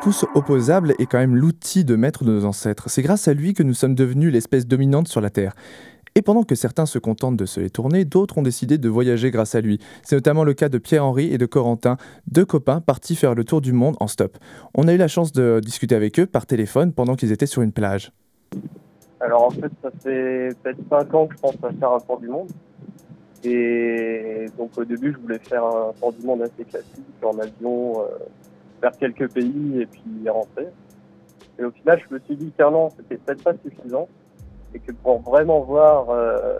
pouce opposable est quand même l'outil de maître de nos ancêtres. C'est grâce à lui que nous sommes devenus l'espèce dominante sur la Terre. Et pendant que certains se contentent de se les tourner, d'autres ont décidé de voyager grâce à lui. C'est notamment le cas de Pierre-Henri et de Corentin, deux copains partis faire le tour du monde en stop. On a eu la chance de discuter avec eux par téléphone pendant qu'ils étaient sur une plage. Alors en fait, ça fait peut-être 5 ans que je pense à faire un tour du monde. Et donc au début, je voulais faire un tour du monde assez classique, en avion, euh, faire quelques pays et puis rentrer. Et au final, je me suis dit qu'un an, c'était peut-être pas suffisant et que pour vraiment voir euh,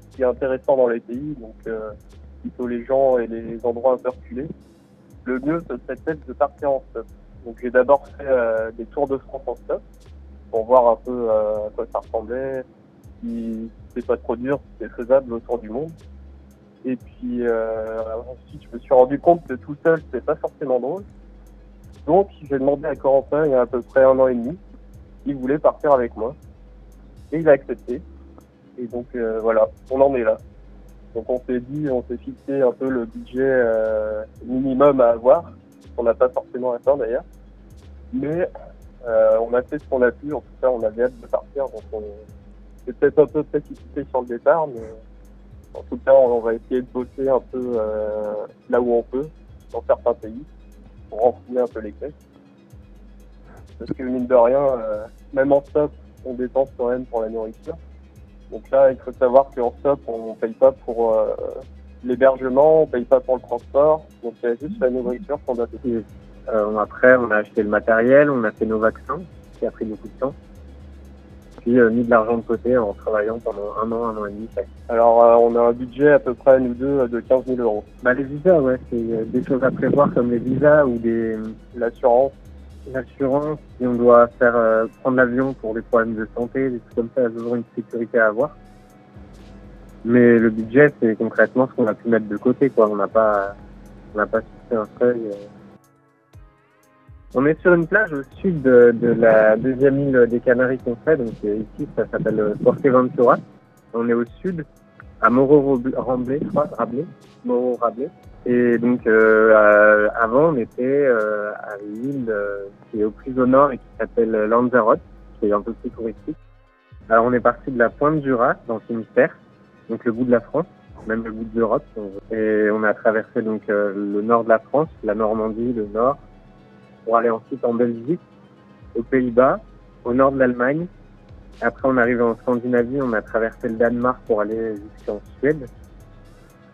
ce qui est intéressant dans les pays, donc euh, plutôt les gens et les endroits un peu reculés, le mieux ce serait peut-être de partir en stop. Donc j'ai d'abord fait euh, des tours de France en stop pour voir un peu à quoi ça ressemblait, si c'était pas trop dur, si c'était faisable autour du monde. Et puis ensuite, je me suis rendu compte que tout seul, c'était pas forcément drôle. Donc j'ai demandé à Corentin il y a à peu près un an et demi s'il voulait partir avec moi et il a accepté. Et donc euh, voilà, on en est là. Donc on s'est dit, on s'est fixé un peu le budget euh, minimum à avoir, qu'on n'a pas forcément atteint d'ailleurs. Mais euh, on a fait ce qu'on a pu, en tout cas on avait hâte de partir, donc on est peut-être un peu précipité sur le départ, mais en tout cas on va essayer de bosser un peu là où on peut, dans certains pays, pour remplir un peu les caisses. Parce que mine de rien, même en stop, on dépense quand même pour la nourriture. Donc là, il faut savoir qu'en stop, on ne paye pas pour euh, l'hébergement, on ne paye pas pour le transport, donc c'est juste la nourriture qu'on doit payer. Euh, après, on a acheté le matériel, on a fait nos vaccins, qui a pris beaucoup de temps. Euh, mis de l'argent de côté en travaillant pendant un an, un an et demi. Alors, euh, on a un budget à peu près, nous deux, de 15 000 euros. Bah, les visas, ouais, c'est des choses à prévoir comme les visas ou des l'assurance l'assurance, si on doit faire euh, prendre l'avion pour des problèmes de santé, des trucs comme ça, il y a toujours une sécurité à avoir. Mais le budget, c'est concrètement ce qu'on a pu mettre de côté, quoi. On n'a pas, on n'a pas fixé un seuil. Euh. On est sur une plage au sud de, la deuxième île des Canaries qu'on fait, donc euh, ici ça s'appelle Ventura. On est au sud, à Moro-Ramblay, je crois. Et donc, euh, avant, on était euh, à l'île euh, qui est au plus au nord et qui s'appelle Lanzarote, qui est un peu plus touristique. Alors, on est parti de la pointe du Raz, dans le Finistère, donc le bout de la France, même le bout de l'Europe. Et on a traversé donc le nord de la France, la Normandie, le nord, pour aller ensuite en Belgique, aux Pays-Bas, au nord de l'Allemagne. Après, on arrive en Scandinavie, on a traversé le Danemark pour aller jusqu'en Suède.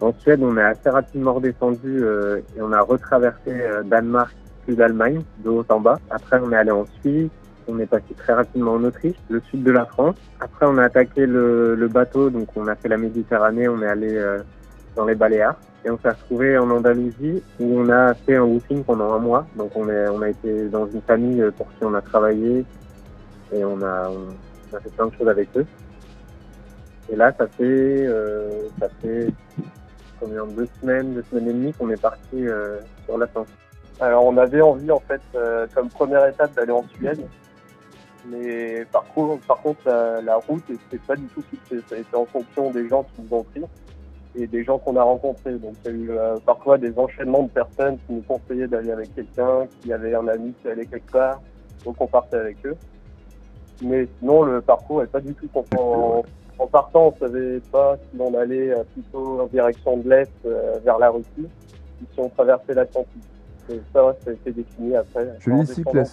En Suède, on est assez rapidement redescendu euh, et on a retraversé euh, Danemark puis l'Allemagne, de haut en bas. Après, on est allé en Suisse, on est passé très rapidement en Autriche, le sud de la France. Après, on a attaqué le, bateau, donc on a fait la Méditerranée, on est allé euh, dans les Baléares. Et on s'est retrouvé en Andalousie où on a fait un woofing pendant un mois. Donc on, est, on a été dans une famille pour qui on a travaillé et on a, fait plein de choses avec eux. Et là, ça fait, ça fait en deux semaines, deux semaines et demie qu'on est parti euh, sur la France. Alors on avait envie en fait euh, comme première étape d'aller en Suède, mais par contre, par contre la, route c'était pas du tout ça été en fonction des gens qui nous ont pris et des gens qu'on a rencontrés. Donc il y a eu euh, parfois des enchaînements de personnes qui nous conseillaient d'aller avec quelqu'un, qui avait un ami qui allait quelque part, donc on partait avec eux. Mais sinon le parcours est pas du tout en, en partant, on ne savait pas si on allait euh, plutôt en direction de l'Est euh, vers la Russie ou si on traversait l'Atlantique. Et ça, ça a été défini après. Je lis, ici que la...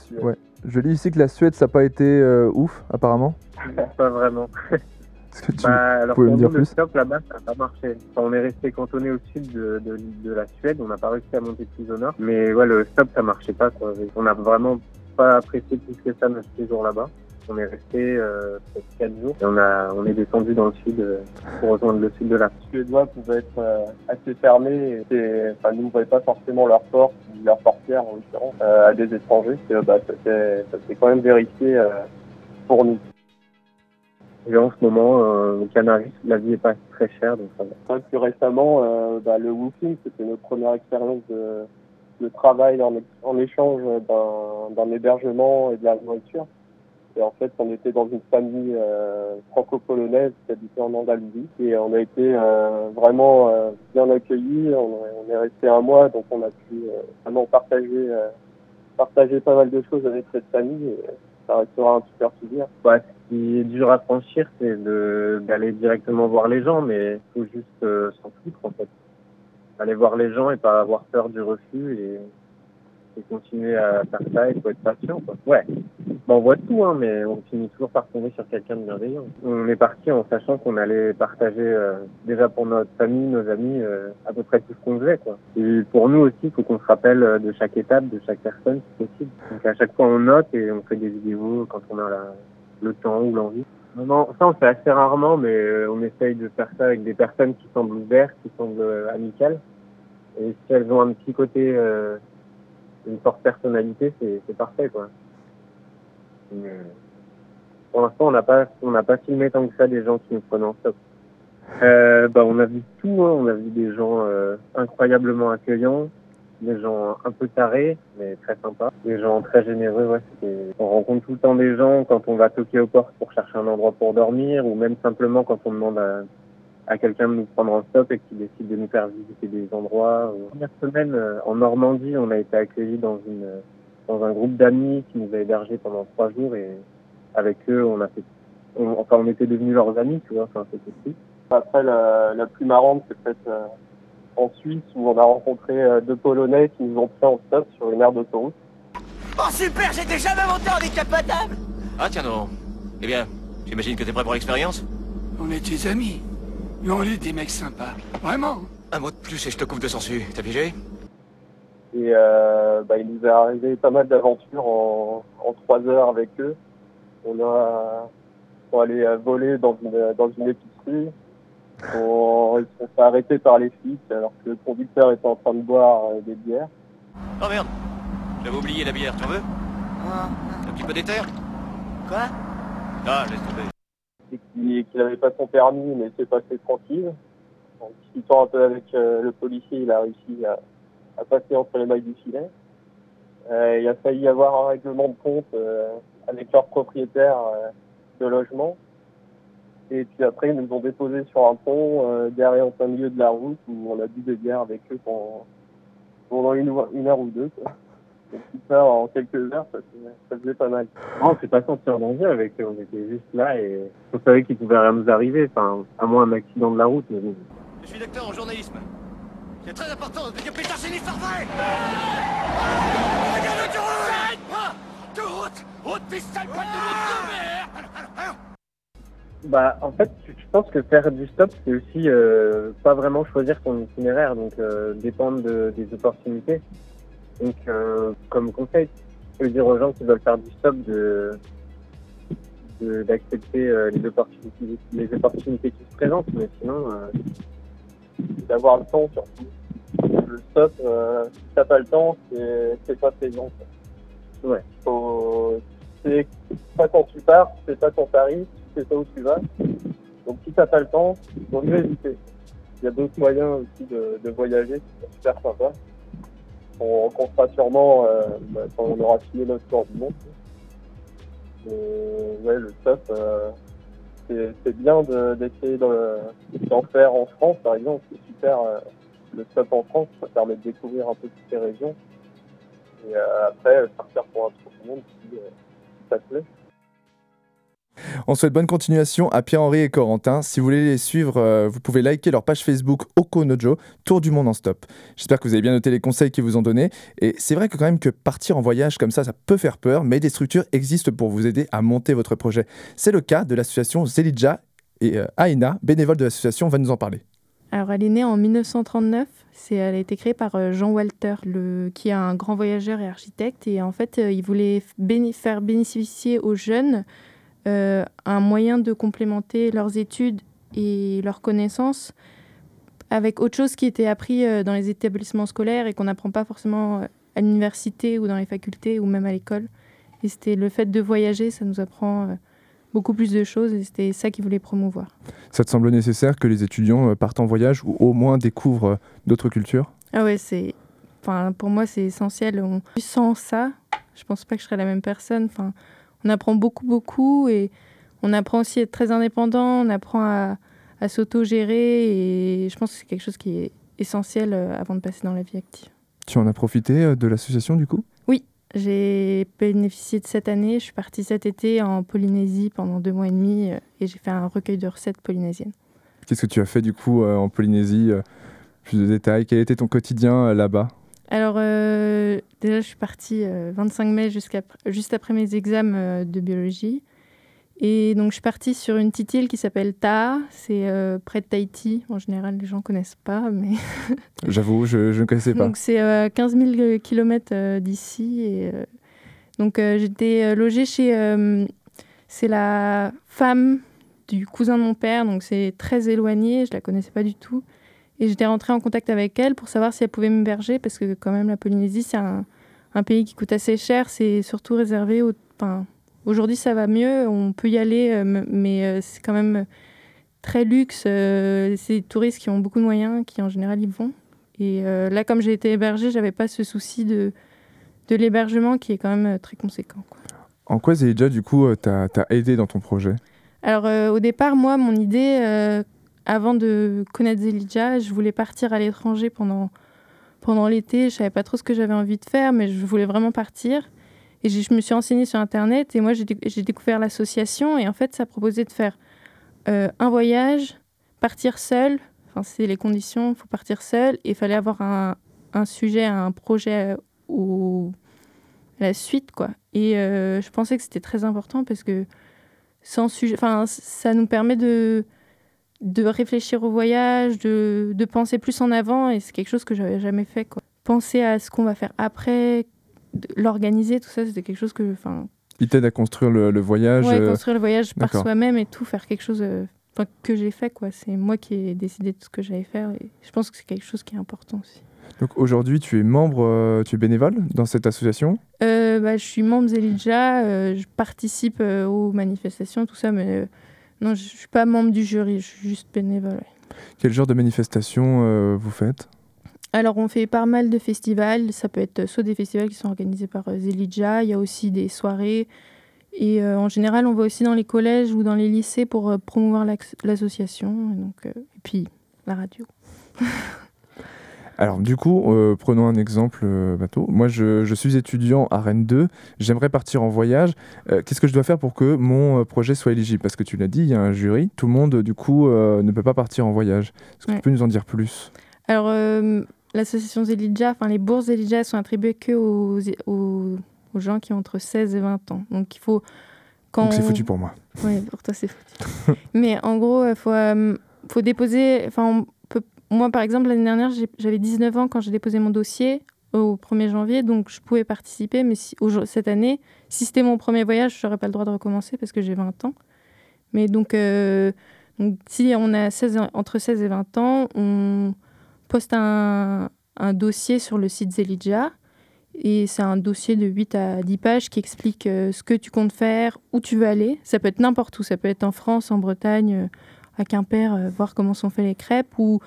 Je lis ici que la Suède, ça n'a pas été euh, ouf, apparemment. pas vraiment. Est-ce que tu bah, alors, me dire plus Le stop là-bas, ça n'a pas marché. on est resté cantonné au sud de, de, la Suède, on n'a pas réussi à monter plus au nord. Mais ouais, le stop, ça marchait pas. Quoi. On n'a vraiment pas apprécié plus que ça notre séjour là-bas. On est resté euh, 4 jours et on, a, on est descendu dans le sud euh, pour rejoindre le sud de la Les Suédois pouvaient être euh, assez fermés et enfin, n'ouvraient pas forcément leurs portes, leurs portières en l'occurrence, euh, à des étrangers. Et, bah, ça s'est quand même vérifié pour nous. En ce moment, au Canaries, la vie est pas très chère, donc. Plus récemment, bah, le woofing, c'était notre première expérience de, travail en, échange d'un hébergement et de la nourriture. Et en fait, on était dans une famille euh, franco-polonaise qui habitait en Andalousie. Et on a été euh, vraiment euh, bien accueillis. On, est resté un mois, donc on a pu vraiment partager pas mal de choses avec cette famille ça restera un super souvenir. Bah, ce qui est dur à franchir, c'est d'aller directement voir les gens, mais il faut juste euh, s'en foutre en fait. Aller voir les gens et pas avoir peur du refus et et continuer à faire ça, il faut être patient. Quoi. Ouais, on voit tout, hein, mais on finit toujours par tomber sur quelqu'un de bienveillant. On est parti en sachant qu'on allait partager euh, déjà pour notre famille, nos amis, euh, à peu près tout ce qu'on faisait. Quoi. Et pour nous aussi, il faut qu'on se rappelle euh, de chaque étape, de chaque personne, si possible. Donc à chaque fois, on note et on fait des vidéos quand on a le temps ou l'envie. Non, ça on fait assez rarement, mais on essaye de faire ça avec des personnes qui semblent ouvertes, qui semblent amicales. Et si elles ont un petit côté une forte personnalité, c'est parfait, quoi. pour l'instant, on n'a pas, on n'a pas filmé tant que ça des gens qui nous prennent en stop. Euh, bah, on a vu tout, hein. on a vu des gens euh, incroyablement accueillants, des gens un peu tarés, mais très sympas, des gens très généreux. Ouais, on rencontre tout le temps des gens quand on va toquer aux portes pour chercher un endroit pour dormir, ou même simplement quand on demande à, à quelqu'un de nous prendre en stop et qui décide de nous faire visiter des endroits. La première semaine, euh, en Normandie, on a été accueillis dans une dans un groupe d'amis qui nous a hébergés pendant trois jours et avec eux, on a fait, enfin, on était devenus leurs amis, tu vois, enfin, c'était cool. Après, la, la plus marrante, c'est peut-être euh, en Suisse où on a rencontré euh, deux Polonais qui nous ont pris en stop sur une aire d'autoroute. Oh super, j'étais jamais monté en décapotable Ah tiens non. Eh bien, j'imagine que t'es prêt pour l'expérience? On est tes amis. Mais on est des mecs sympas. Vraiment. Un mot de plus et je te coupe de sensu. T'as pigé? Et euh, bah, il nous est arrivé pas mal d'aventures en, en trois heures avec eux. On a on allé voler dans une, dans une épicerie. On, s'est arrêté par les flics alors que le conducteur était en train de boire euh, des bières. Oh merde J'avais oublié la bière, tu en veux Un petit peu d'éther? Quoi? Ah, laisse tomber qu'il n'avait pas son permis, mais s'est passé tranquille. En discutant un peu avec euh, le policier, il a réussi à, passer entre les mailles du filet. Euh, il a failli avoir un règlement de compte euh, avec leur propriétaire de logement. Et puis après, ils nous ont déposé sur un pont derrière en plein milieu de la route où on a bu des bières avec eux pendant, une, heure ou deux. En quelques heures, ça, ça faisait pas mal. On s'est pas senti en danger avec eux, on était juste là et on savait qu'il pouvait rien nous arriver, enfin, à moins un accident de la route. Mais. Je suis docteur en journalisme. C'est très important de dire putain, c'est l'histoire vraie Regarde l'autoroute De route Haute pistole, pas de merde Bah, en fait, je pense que faire du stop, c'est aussi euh, pas vraiment choisir son itinéraire, donc euh, dépendre de, des opportunités. Donc, euh, comme conseil, je peux dire aux gens qui veulent faire du stop de d'accepter euh, les, opportunités, les opportunités qui se présentent, mais sinon, euh, d'avoir le temps surtout. Le stop, si t'as pas le temps, c'est pas présent. Ouais. Faut, c'est pas quand tu pars, c'est pas quand t'arrives, c'est pas où tu vas. Donc si t'as pas le temps, il vaut mieux éviter. Il y a d'autres moyens aussi de, de voyager, c'est super sympa on rencontrera sûrement euh, bah, quand on aura fini notre tour du monde. Ouais, le euh, c'est bien d'essayer de, d'en faire en France, par exemple. C'est super, euh, le stop en France, ça permet de découvrir un peu toutes ces régions. Et après, partir pour un tour du monde si ça te plaît. On souhaite bonne continuation à Pierre-Henri et Corentin. Si vous voulez les suivre, euh, vous pouvez liker leur page Facebook Okonojo, Tour du monde en stop. J'espère que vous avez bien noté les conseils qu'ils vous ont donnés. Et c'est vrai que quand même que partir en voyage comme ça, ça peut faire peur, mais des structures existent pour vous aider à monter votre projet. C'est le cas de l'association Zelidja et euh, Aina, bénévole de l'association, va nous en parler. Alors, elle est née en 1939. C'est, elle a été créée par euh, Jean Walter, qui est un grand voyageur et architecte. Et en fait, il voulait faire bénéficier aux jeunes euh, un moyen de complémenter leurs études et leurs connaissances avec autre chose qui était appris euh, dans les établissements scolaires et qu'on n'apprend pas forcément euh, à l'université ou dans les facultés ou même à l'école. Et c'était le fait de voyager, ça nous apprend beaucoup plus de choses et c'était ça qu'ils voulaient promouvoir. Ça te semble nécessaire que les étudiants partent en voyage ou au moins découvrent d'autres cultures? Ah ouais, c'est, enfin pour moi c'est essentiel. On... Sans ça, je pense pas que je serais la même personne. Enfin, on apprend beaucoup, beaucoup et on apprend aussi à être très indépendant, on apprend à, à s'auto-gérer et je pense que c'est quelque chose qui est essentiel avant de passer dans la vie active. Tu en as profité de l'association du coup? Oui, J'ai bénéficié de cette année. Je suis partie cet été en Polynésie pendant deux mois et demi euh, et j'ai fait un recueil de recettes polynésiennes. Qu'est-ce que tu as fait du coup euh, en Polynésie? Euh, Plus de détails. Quel était ton quotidien euh, là-bas? Alors, euh, déjà, je suis partie euh, 25 mai jusqu'à, juste après mes examens euh, de biologie. Et donc, je suis partie sur une petite île qui s'appelle Taha. C'est euh, près de Tahiti. En général, les gens ne connaissent pas, mais J'avoue, je, je ne connaissais pas. Donc c'est euh, 15 000 km d'ici. Et, donc j'étais logée chez... c'est la femme du cousin de mon père, donc c'est très éloigné, je la connaissais pas du tout. Et j'étais rentrée en contact avec elle pour savoir si elle pouvait m'héberger, parce que quand même la Polynésie, c'est un, un pays qui coûte assez cher, c'est surtout réservé aux... Enfin, Aujourd'hui, ça va mieux, on peut y aller, euh, mais euh, c'est quand même très luxe. euh, c'est des touristes qui ont beaucoup de moyens, qui en général y vont. Et là, comme j'ai été hébergée, j'avais pas ce souci de, de l'hébergement qui est quand même très conséquent. quoi. En quoi Zelidja, du coup, t'as t'as aidé dans ton projet? Alors, euh, au départ, moi, mon idée, euh, avant de connaître Zelidja, je voulais partir à l'étranger pendant, pendant l'été. Je savais pas trop ce que j'avais envie de faire, mais je voulais vraiment partir. Et je me suis renseignée sur Internet et moi, j'ai découvert l'association. Et en fait, ça proposait de faire euh, un voyage, partir seul. Enfin, c'est les conditions, il faut partir seul. Et il fallait avoir un, un sujet, un projet euh, au, à la suite, quoi. Et euh, je pensais que c'était très important parce que sans sujet, enfin, ça nous permet de, de réfléchir au voyage, de, de penser plus en avant. Et c'est quelque chose que j'avais jamais fait, quoi. Penser à ce qu'on va faire après, l'organiser, tout ça, c'était quelque chose que, enfin, Il t'aide à construire le, le voyage Ouais, euh, construire le voyage par soi-même et tout, faire quelque chose euh, que j'ai fait. quoi. C'est moi qui ai décidé de ce que j'allais faire et je pense que c'est quelque chose qui est important aussi. Donc aujourd'hui, tu es membre, euh, tu es bénévole dans cette association? Euh, bah, je suis membre Zelidja, euh, je participe aux manifestations, tout ça, mais non, je suis pas membre du jury, je suis juste bénévole. ouais. Quel genre de manifestation euh, vous faites? Alors, on fait pas mal de festivals. Ça peut être euh, soit des festivals qui sont organisés par euh, Zelidja, il y a aussi des soirées. Et euh, en général, on va aussi dans les collèges ou dans les lycées pour euh, promouvoir l'association. Et, donc, et puis, la radio. Alors du coup, euh, prenons un exemple euh, bateau. Moi, je, je suis étudiant à Rennes 2. J'aimerais partir en voyage. Euh, Qu'est-ce que je dois faire pour que mon euh, projet soit éligible? Parce que tu l'as dit, il y a un jury. Tout le monde, du coup, ne peut pas partir en voyage. Est-ce que Ouais. tu peux nous en dire plus? Alors, l'association Zelidja, enfin, les bourses Zelidja sont attribuées que aux, aux, aux gens qui ont entre 16 et 20 ans. Donc, il faut. Quand Donc c'est foutu pour moi. Oui, pour toi, c'est foutu. Mais en gros, il faut, faut déposer. Enfin, on peut- moi, par exemple, l'année dernière, j'avais 19 ans quand j'ai déposé mon dossier au 1er janvier, donc je pouvais participer. Mais si, cette année, si c'était mon premier voyage, je n'aurais pas le droit de recommencer parce que j'ai 20 ans. Mais donc, euh, donc si on a 16 ans- entre 16 et 20 ans, on poste un, dossier sur le site Zelidja. Et c'est un dossier de 8 à 10 pages qui explique euh, ce que tu comptes faire, où tu veux aller. Ça peut être n'importe où. Ça peut être en France, en Bretagne, euh, à Quimper, voir comment sont fait les crêpes, ou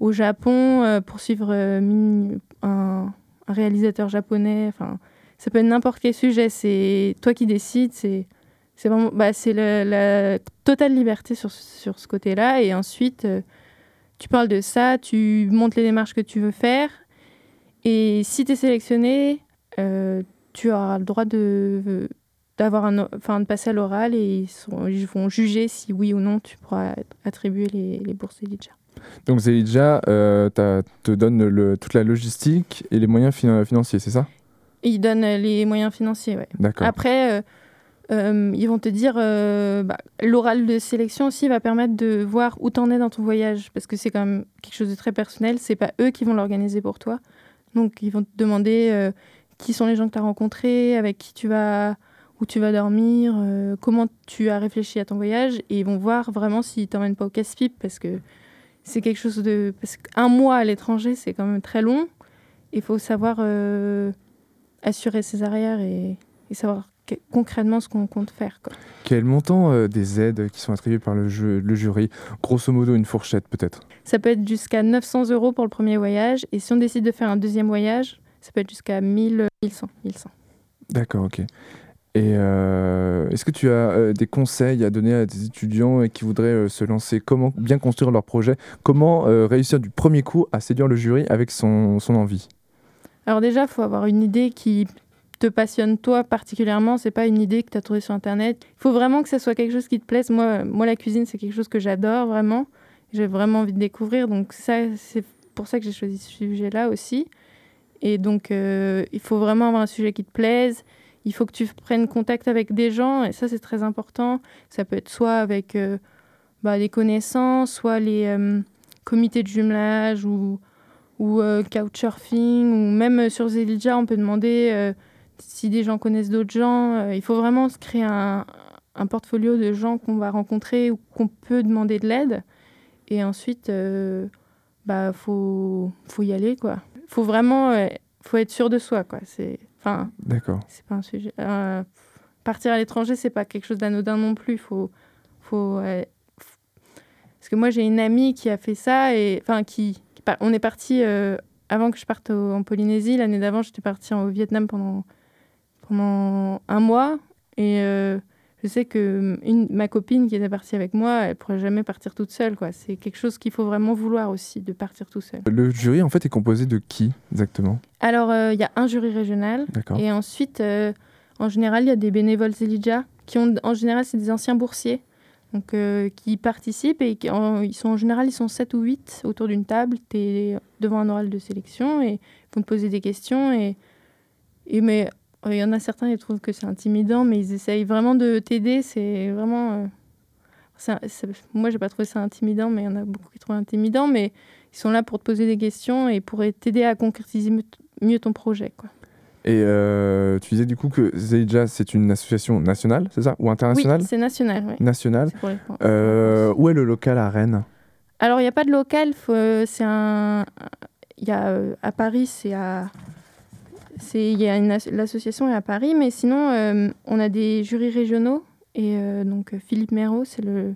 au Japon, euh, pour suivre euh, un, réalisateur japonais. Enfin, ça peut être n'importe quel sujet. C'est toi qui décides. C'est bah, la, totale liberté sur, sur ce côté-là. Et ensuite, euh, tu parles de ça, tu montres les démarches que tu veux faire. Et si tu es sélectionné, tu auras le droit de, enfin, de passer à l'oral et ils, vont juger si oui ou non tu pourras attribuer les, les bourses Elidja. Donc Zelidja euh, te donne le- toute la logistique et les moyens fin- financiers, c'est ça? Ils donnent euh, les moyens financiers, ouais. D'accord. Après, euh, euh, ils vont te dire, bah, l'oral de sélection aussi va permettre de voir où t'en es dans ton voyage, parce que c'est quand même quelque chose de très personnel. C'est pas eux qui vont l'organiser pour toi. Donc, ils vont te demander qui sont les gens que tu as rencontrés, avec qui tu vas, où tu vas dormir, comment tu as réfléchi à ton voyage, et ils vont voir vraiment s'ils t'emmènent pas au casse-pipe, parce que c'est quelque chose de, parce qu'un mois à l'étranger, c'est quand même très long. Il faut savoir euh, assurer ses arrières et, et savoir que- concrètement ce qu'on compte faire. Quoi. Quel montant euh, des aides qui sont attribuées par le jury? Grosso modo, une fourchette peut-être. Ça peut être jusqu'à 900 euros pour le premier voyage. Et si on décide de faire un deuxième voyage, ça peut être jusqu'à 1000, 1100. 1100. D'accord, ok. Et euh, est-ce que tu as euh, des conseils à donner à des étudiants qui voudraient euh, se lancer? Comment bien construire leur projet? Comment réussir du premier coup à séduire le jury avec son, son envie? Alors déjà, il faut avoir une idée qui, te passionne toi particulièrement, c'est pas une idée que tu as trouvée sur internet. Il faut vraiment que ça soit quelque chose qui te plaise. Moi, moi la cuisine, c'est quelque chose que j'adore vraiment. J'ai vraiment envie de découvrir. Donc ça, c'est pour ça que j'ai choisi ce sujet-là aussi. Et donc, il faut vraiment avoir un sujet qui te plaise. Il faut que tu prennes contact avec des gens, et ça, c'est très important. Ça peut être soit avec euh, bah, des connaissances, soit les euh, comités de jumelage ou, ou couchsurfing, ou même sur Zelidja, on peut demander si des gens connaissent d'autres gens. il faut vraiment se créer un, un portfolio de gens qu'on va rencontrer ou qu'on peut demander de l'aide. Et ensuite, bah, faut, faut y aller, quoi faut vraiment faut être sûr de soi quoi c'est enfin d'accord. c'est pas un sujet euh, partir à l'étranger c'est pas quelque chose d'anodin non plus. Faut faut parce que moi j'ai une amie qui a fait ça et enfin qui, on est parti euh, avant que je parte en Polynésie. L'année d'avant j'étais partie au Vietnam pendant pendant un mois et euh, je sais que une, ma copine qui était partie avec moi, elle pourrait jamais partir toute seule. Quoi. C'est quelque chose qu'il faut vraiment vouloir aussi, de partir tout seul. Le jury, en fait, est composé de qui exactement? Alors, euh, il y a un jury régional. Et ensuite, euh, en général, il y a des bénévoles Zelidja, qui ont, en général, c'est des anciens boursiers. Donc, euh, qui participent et qui, ils sont en général ils sont 7 ou 8 autour d'une table, tu es devant un oral de sélection et ils vont te poser des questions et, et mais il y en a certains, ils trouvent que c'est intimidant, mais ils essayent vraiment de t'aider. C'est vraiment. Euh, moi, j'ai pas trouvé ça intimidant, mais il y en a beaucoup qui trouvent intimidant. Mais ils sont là pour te poser des questions et pour t'aider à concrétiser mieux ton projet. Quoi. Et euh, tu disais du coup que Zeidja, c'est une association nationale, c'est ça? Ou internationale? Oui, c'est national. Oui. Nationale. Euh, où est le local à Rennes? Alors, il n'y a pas de local. C'est un. Il y a, à Paris, c'est à il y a l'association est à Paris, mais sinon euh, on a des jurys régionaux et euh, donc Philippe Méraud, c'est le,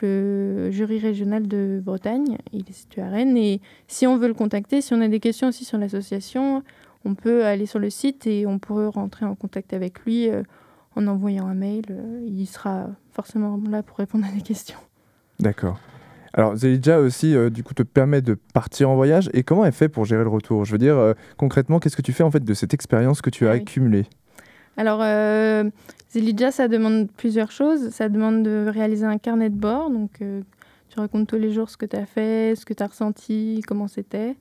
le jury régional de Bretagne, il est situé à Rennes et si on veut le contacter, si on a des questions aussi sur l'association, on peut aller sur le site et on pourrait rentrer en contact avec lui euh, en envoyant un mail. il sera forcément là pour répondre à des questions. D'accord. Alors, Zelidja aussi, euh, du coup, te permet de partir en voyage. Et comment elle fait pour gérer le retour? Je veux dire, euh, concrètement, qu'est-ce que tu fais en fait de cette expérience que tu as ah accumulée? Alors, euh, Zelidja, ça demande plusieurs choses. Ça demande de réaliser un carnet de bord. Donc, tu racontes tous les jours ce que tu as fait, ce que tu as ressenti, comment c'était.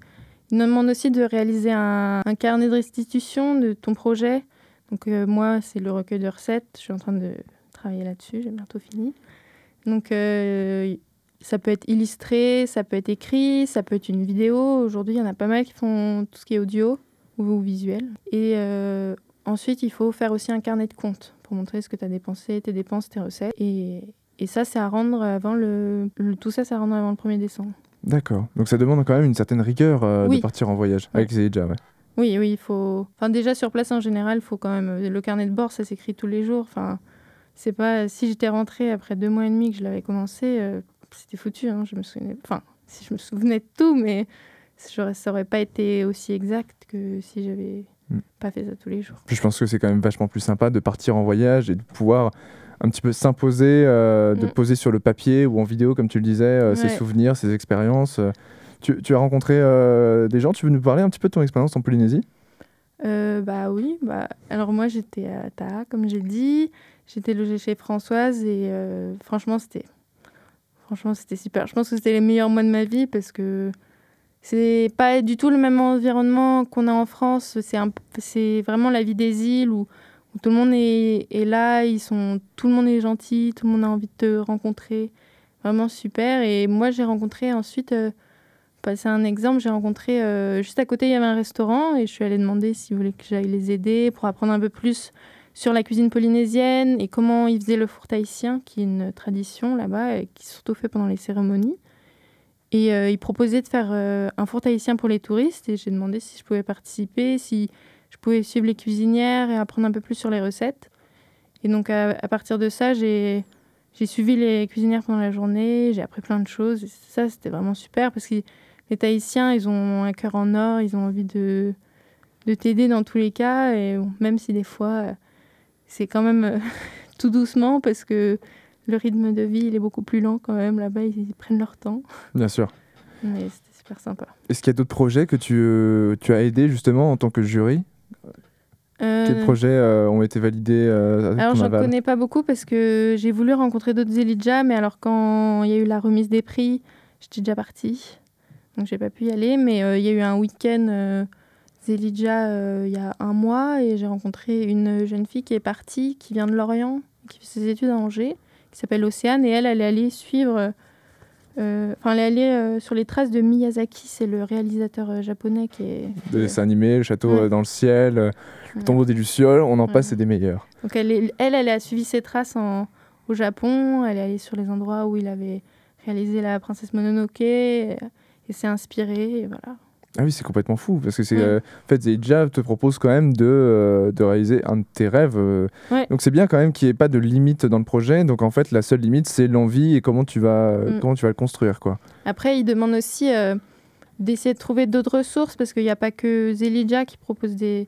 Il demande aussi de réaliser un, un, carnet de restitution de ton projet. Donc, moi, c'est le recueil de recettes. Je suis en train de travailler là-dessus. J'ai bientôt fini. Donc, ça peut être illustré, ça peut être écrit, ça peut être une vidéo. Aujourd'hui, il y en a pas mal qui font tout ce qui est audio ou visuel. Et euh, ensuite, il faut faire aussi un carnet de compte pour montrer ce que tu as dépensé, tes dépenses, tes recettes. Et, et ça, c'est à rendre avant le, Tout ça, c'est à rendre avant le 1er décembre. D'accord. Donc ça demande quand même une certaine rigueur euh, de partir en voyage avec Zéja, ouais. Oui, oui, il faut. Enfin, déjà sur place en général, il faut quand même. Le carnet de bord, ça s'écrit tous les jours. Enfin, c'est pas. Si j'étais rentrée après deux mois et demi que je l'avais commencé, euh, c'était foutu. Hein, je me souvenais, enfin, si je me souvenais de tout, mais ça aurait pas été aussi exact que si j'avais hmm. pas fait ça tous les jours. je pense que c'est quand même vachement plus sympa de partir en voyage et de pouvoir un petit peu s'imposer, euh, de hmm. poser sur le papier ou en vidéo, comme tu le disais, euh, ses souvenirs, ses expériences. Tu, tu, as rencontré euh, des gens, tu veux nous parler un petit peu de ton expérience en Polynésie? Bah oui, bah, alors moi j'étais à Taha, comme j'ai dit, j'étais logée chez Françoise et franchement c'était Franchement, c'était super. Je pense que c'était les meilleurs mois de ma vie parce que c'est pas du tout le même environnement qu'on a en France. C'est c'est vraiment la vie des îles où, tout le monde est, là, ils sont, tout le monde est gentil, tout le monde a envie de te rencontrer. Vraiment super. Et moi, j'ai rencontré ensuite, euh, passer un exemple, j'ai rencontré euh, juste à côté, il y avait un restaurant et je suis allée demander s'ils voulaient que j'aille les aider pour apprendre un peu plus sur la cuisine polynésienne et comment ils faisaient le four tahitien, qui est une tradition là-bas, qui est surtout fait pendant les cérémonies. Et euh, ils proposaient de faire euh, un four tahitien pour les touristes et j'ai demandé si je pouvais participer, si je pouvais suivre les cuisinières et apprendre un peu plus sur les recettes. Et donc à, partir de ça, j'ai suivi les cuisinières pendant la journée, j'ai appris plein de choses. Et ça, c'était vraiment super parce que les Tahitiens, ils ont un cœur en or, ils ont envie de, de t'aider dans tous les cas. Et même si des fois, c'est quand même euh, tout doucement parce que le rythme de vie il est beaucoup plus lent quand même. Là-bas ils, prennent leur temps. Bien sûr. Mais c'était super sympa. Est-ce qu'il y a d'autres projets que tu, euh, tu as aidé justement en tant que jury? Quels Euh, projets euh, ont été validés euh, Alors, j'en connais pas beaucoup parce que j'ai voulu rencontrer d'autres Elijah, mais alors quand il y a eu la remise des prix, j'étais déjà partie. Donc, j'ai pas pu y aller. Mais il y a eu un week-end Zelidja euh, il y a un mois et j'ai rencontré une jeune fille qui est partie, qui vient de Lorient, qui fait ses études à Angers, qui s'appelle Océane. Et elle, elle est allée suivre. euh, Enfin, elle est allée euh, sur les traces de Miyazaki, c'est le réalisateur japonais qui est. Des dessins animés, le château Ouais. dans le ciel, le tombeau des Lucioles, on en Ouais. passe, c'est des meilleurs. Donc elle, est- elle, elle a suivi ses traces en, au Japon. Elle est allée sur les endroits où il avait réalisé la princesse Mononoke et, et s'est inspirée. Et voilà. Ah oui, c'est complètement fou, parce que c'est... Ouais. euh, en fait, te propose quand même de, euh, de réaliser un de tes rêves. euh. Ouais. Donc c'est bien quand même qu'il n'y ait pas de limite dans le projet. Donc en fait, la seule limite, c'est l'envie et comment tu vas, Mm. comment tu vas le construire, quoi. Après, il demande aussi d'essayer de trouver d'autres ressources parce qu'il n'y a pas que Zelidja qui propose des,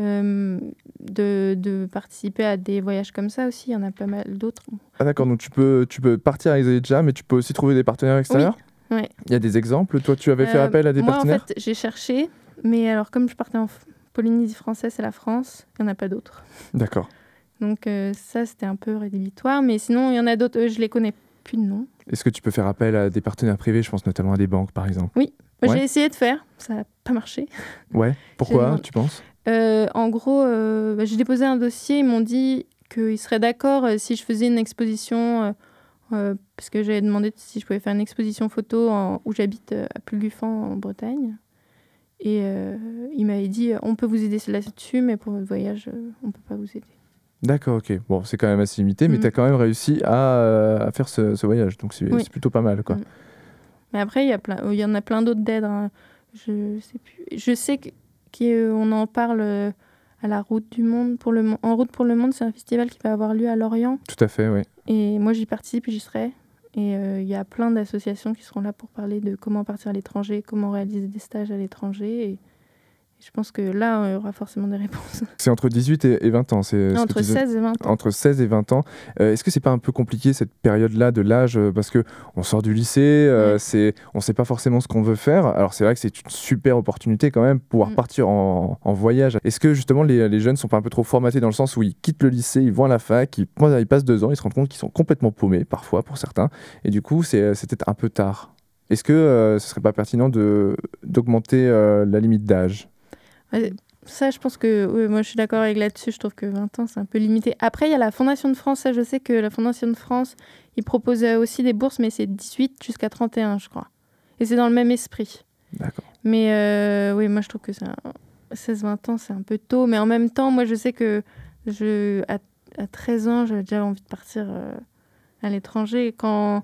euh, de, de participer à des voyages comme ça aussi. Il y en a pas mal d'autres. Ah d'accord, donc tu peux, tu peux partir avec Zeidja, mais tu peux aussi trouver des partenaires extérieurs? Ouais. Il y a des exemples? Toi, tu avais fait Euh, appel à des moi, partenaires? en fait, j'ai cherché, mais alors comme je partais en Polynésie française, c'est la France, il n'y en a pas d'autres. D'accord. Donc euh, ça, c'était un peu rédhibitoire. Mais sinon, il y en a d'autres, euh, je les connais plus de nom. Est-ce que tu peux faire appel à des partenaires privés? Je pense notamment à des banques, par exemple. Ouais. J'ai essayé de faire, ça n'a pas marché. Ouais. Pourquoi, tu penses? Euh, en gros, bah, j'ai déposé un dossier, ils m'ont dit qu'ils seraient d'accord si je faisais une exposition, euh, parce que j'avais demandé si je pouvais faire une exposition photo en- où j'habite euh, à Plugufan en Bretagne. Et euh, il m'avait dit, on peut vous aider là-dessus, mais pour votre voyage, on ne peut pas vous aider. D'accord, ok. Bon, c'est quand même assez limité, mais Mhm. tu as quand même réussi à, à faire ce, ce voyage. Donc c'est Oui. plutôt pas mal, quoi. Mhm. Mais après, il y, a plein- il y en a plein d'autres d'aides. hein. Je sais plus. Je sais qu'on en parle à la Route du Monde. Pour le, Mon- en Route pour le Monde, c'est un festival qui va avoir lieu à Lorient. Tout à fait, oui. Et moi, j'y participe et j'y serai. Et euh, il y a plein d'associations qui seront là pour parler de comment partir à l'étranger, comment réaliser des stages à l'étranger. Et je pense que là, il y aura forcément des réponses. C'est entre 18 et, et 20 ans. c'est Entre tu disais. 16 et 20 ans. Entre 16 et 20 ans. Euh, Est-ce que c'est pas un peu compliqué cette période-là de l'âge euh, Parce que on sort du lycée, euh, c'est, on sait pas forcément ce qu'on veut faire. Alors c'est vrai que c'est une super opportunité quand même, pouvoir Mm. partir en, en voyage. Est-ce que justement les, les jeunes sont pas un peu trop formatés dans le sens où ils quittent le lycée, ils vont à la fac, ils, ils passent deux ans, ils se rendent compte qu'ils sont complètement paumés parfois pour certains. Et du coup, c'est c'est peut-être un peu tard. Est-ce que euh, ce serait pas pertinent de, d'augmenter la limite d'âge? Ça, je pense que oui, moi, je suis d'accord avec là-dessus. Je trouve que 20 ans, c'est un peu limité. Après, il y a la Fondation de France. Ça, je sais que la Fondation de France, ils proposent euh, aussi des bourses, mais c'est 18 jusqu'à 31, je crois. Et c'est dans le même esprit. D'accord. Mais euh, oui, moi, je trouve que un- 16-20 ans, c'est un peu tôt. Mais en même temps, moi, je sais que je, à, à 13 ans, j'avais déjà envie de partir euh, à l'étranger. Quand,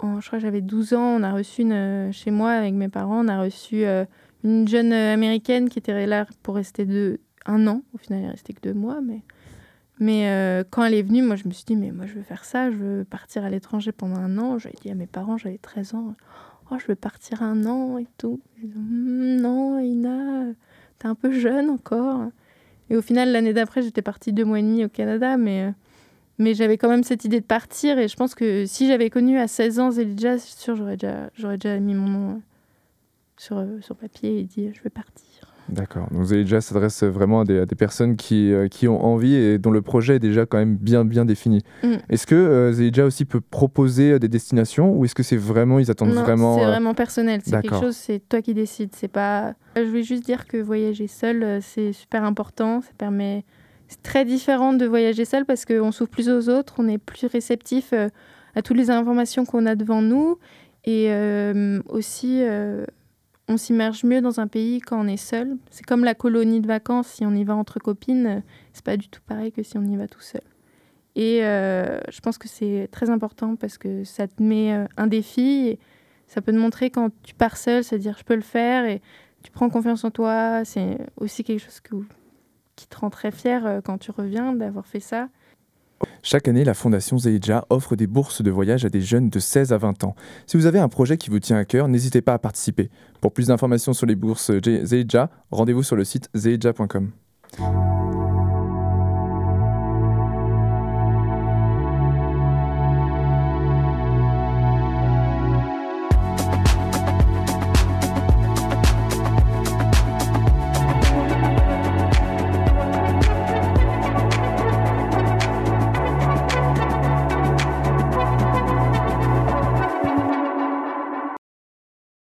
en- je crois que j'avais 12 ans, on a reçu une, chez moi, avec mes parents, on a reçu euh, une jeune euh, américaine qui était là pour rester deux, un an. Au final, elle est restée que deux mois. Mais, mais euh, quand elle est venue, moi, je me suis dit, mais moi, je veux faire ça. Je veux partir à l'étranger pendant un an. J'avais dit à mes parents, j'avais 13 ans, oh, je veux partir un an et tout. Hum, non, Ina, t'es un peu jeune encore. Et au final, l'année d'après, j'étais partie deux mois et demi au Canada, mais, euh, mais j'avais quand même cette idée de partir. Et je pense que si j'avais connu à 16 ans Zelidja, c'est sûr, j'aurais déjà, j'aurais déjà mis mon nom euh, sur, euh, sur papier et dit, je veux partir. D'accord. Donc Zelidja s'adresse vraiment à des, à des personnes qui, euh, qui ont envie et dont le projet est déjà quand même bien, bien défini. Mm. Est-ce que euh, Zelidja aussi peut proposer euh, des destinations ou est-ce que c'est vraiment, ils attendent Non, vraiment... c'est vraiment personnel. C'est quelque chose, c'est toi qui décides. C'est pas. Je voulais juste dire que voyager seul, c'est super important. Ça permet. C'est très différent de voyager seul parce qu'on s'ouvre plus aux autres, on est plus réceptif à toutes les informations qu'on a devant nous et aussi on s'immerge mieux dans un pays quand on est seul. C'est comme la colonie de vacances. Si on y va entre copines, euh, c'est pas du tout pareil que si on y va tout seul. Et euh, je pense que c'est très important parce que ça te met euh, un défi. Ça peut te montrer quand tu pars seul, c'est-à-dire je peux le faire et tu prends confiance en toi. C'est aussi quelque chose qui te rend très fier quand tu reviens d'avoir fait ça. Chaque année, la Fondation Zeidja offre des bourses de voyage à des jeunes de 16 à 20 ans. Si vous avez un projet qui vous tient à cœur, n'hésitez pas à participer. Pour plus d'informations sur les bourses Zeidja, rendez-vous sur le site zeidja.com.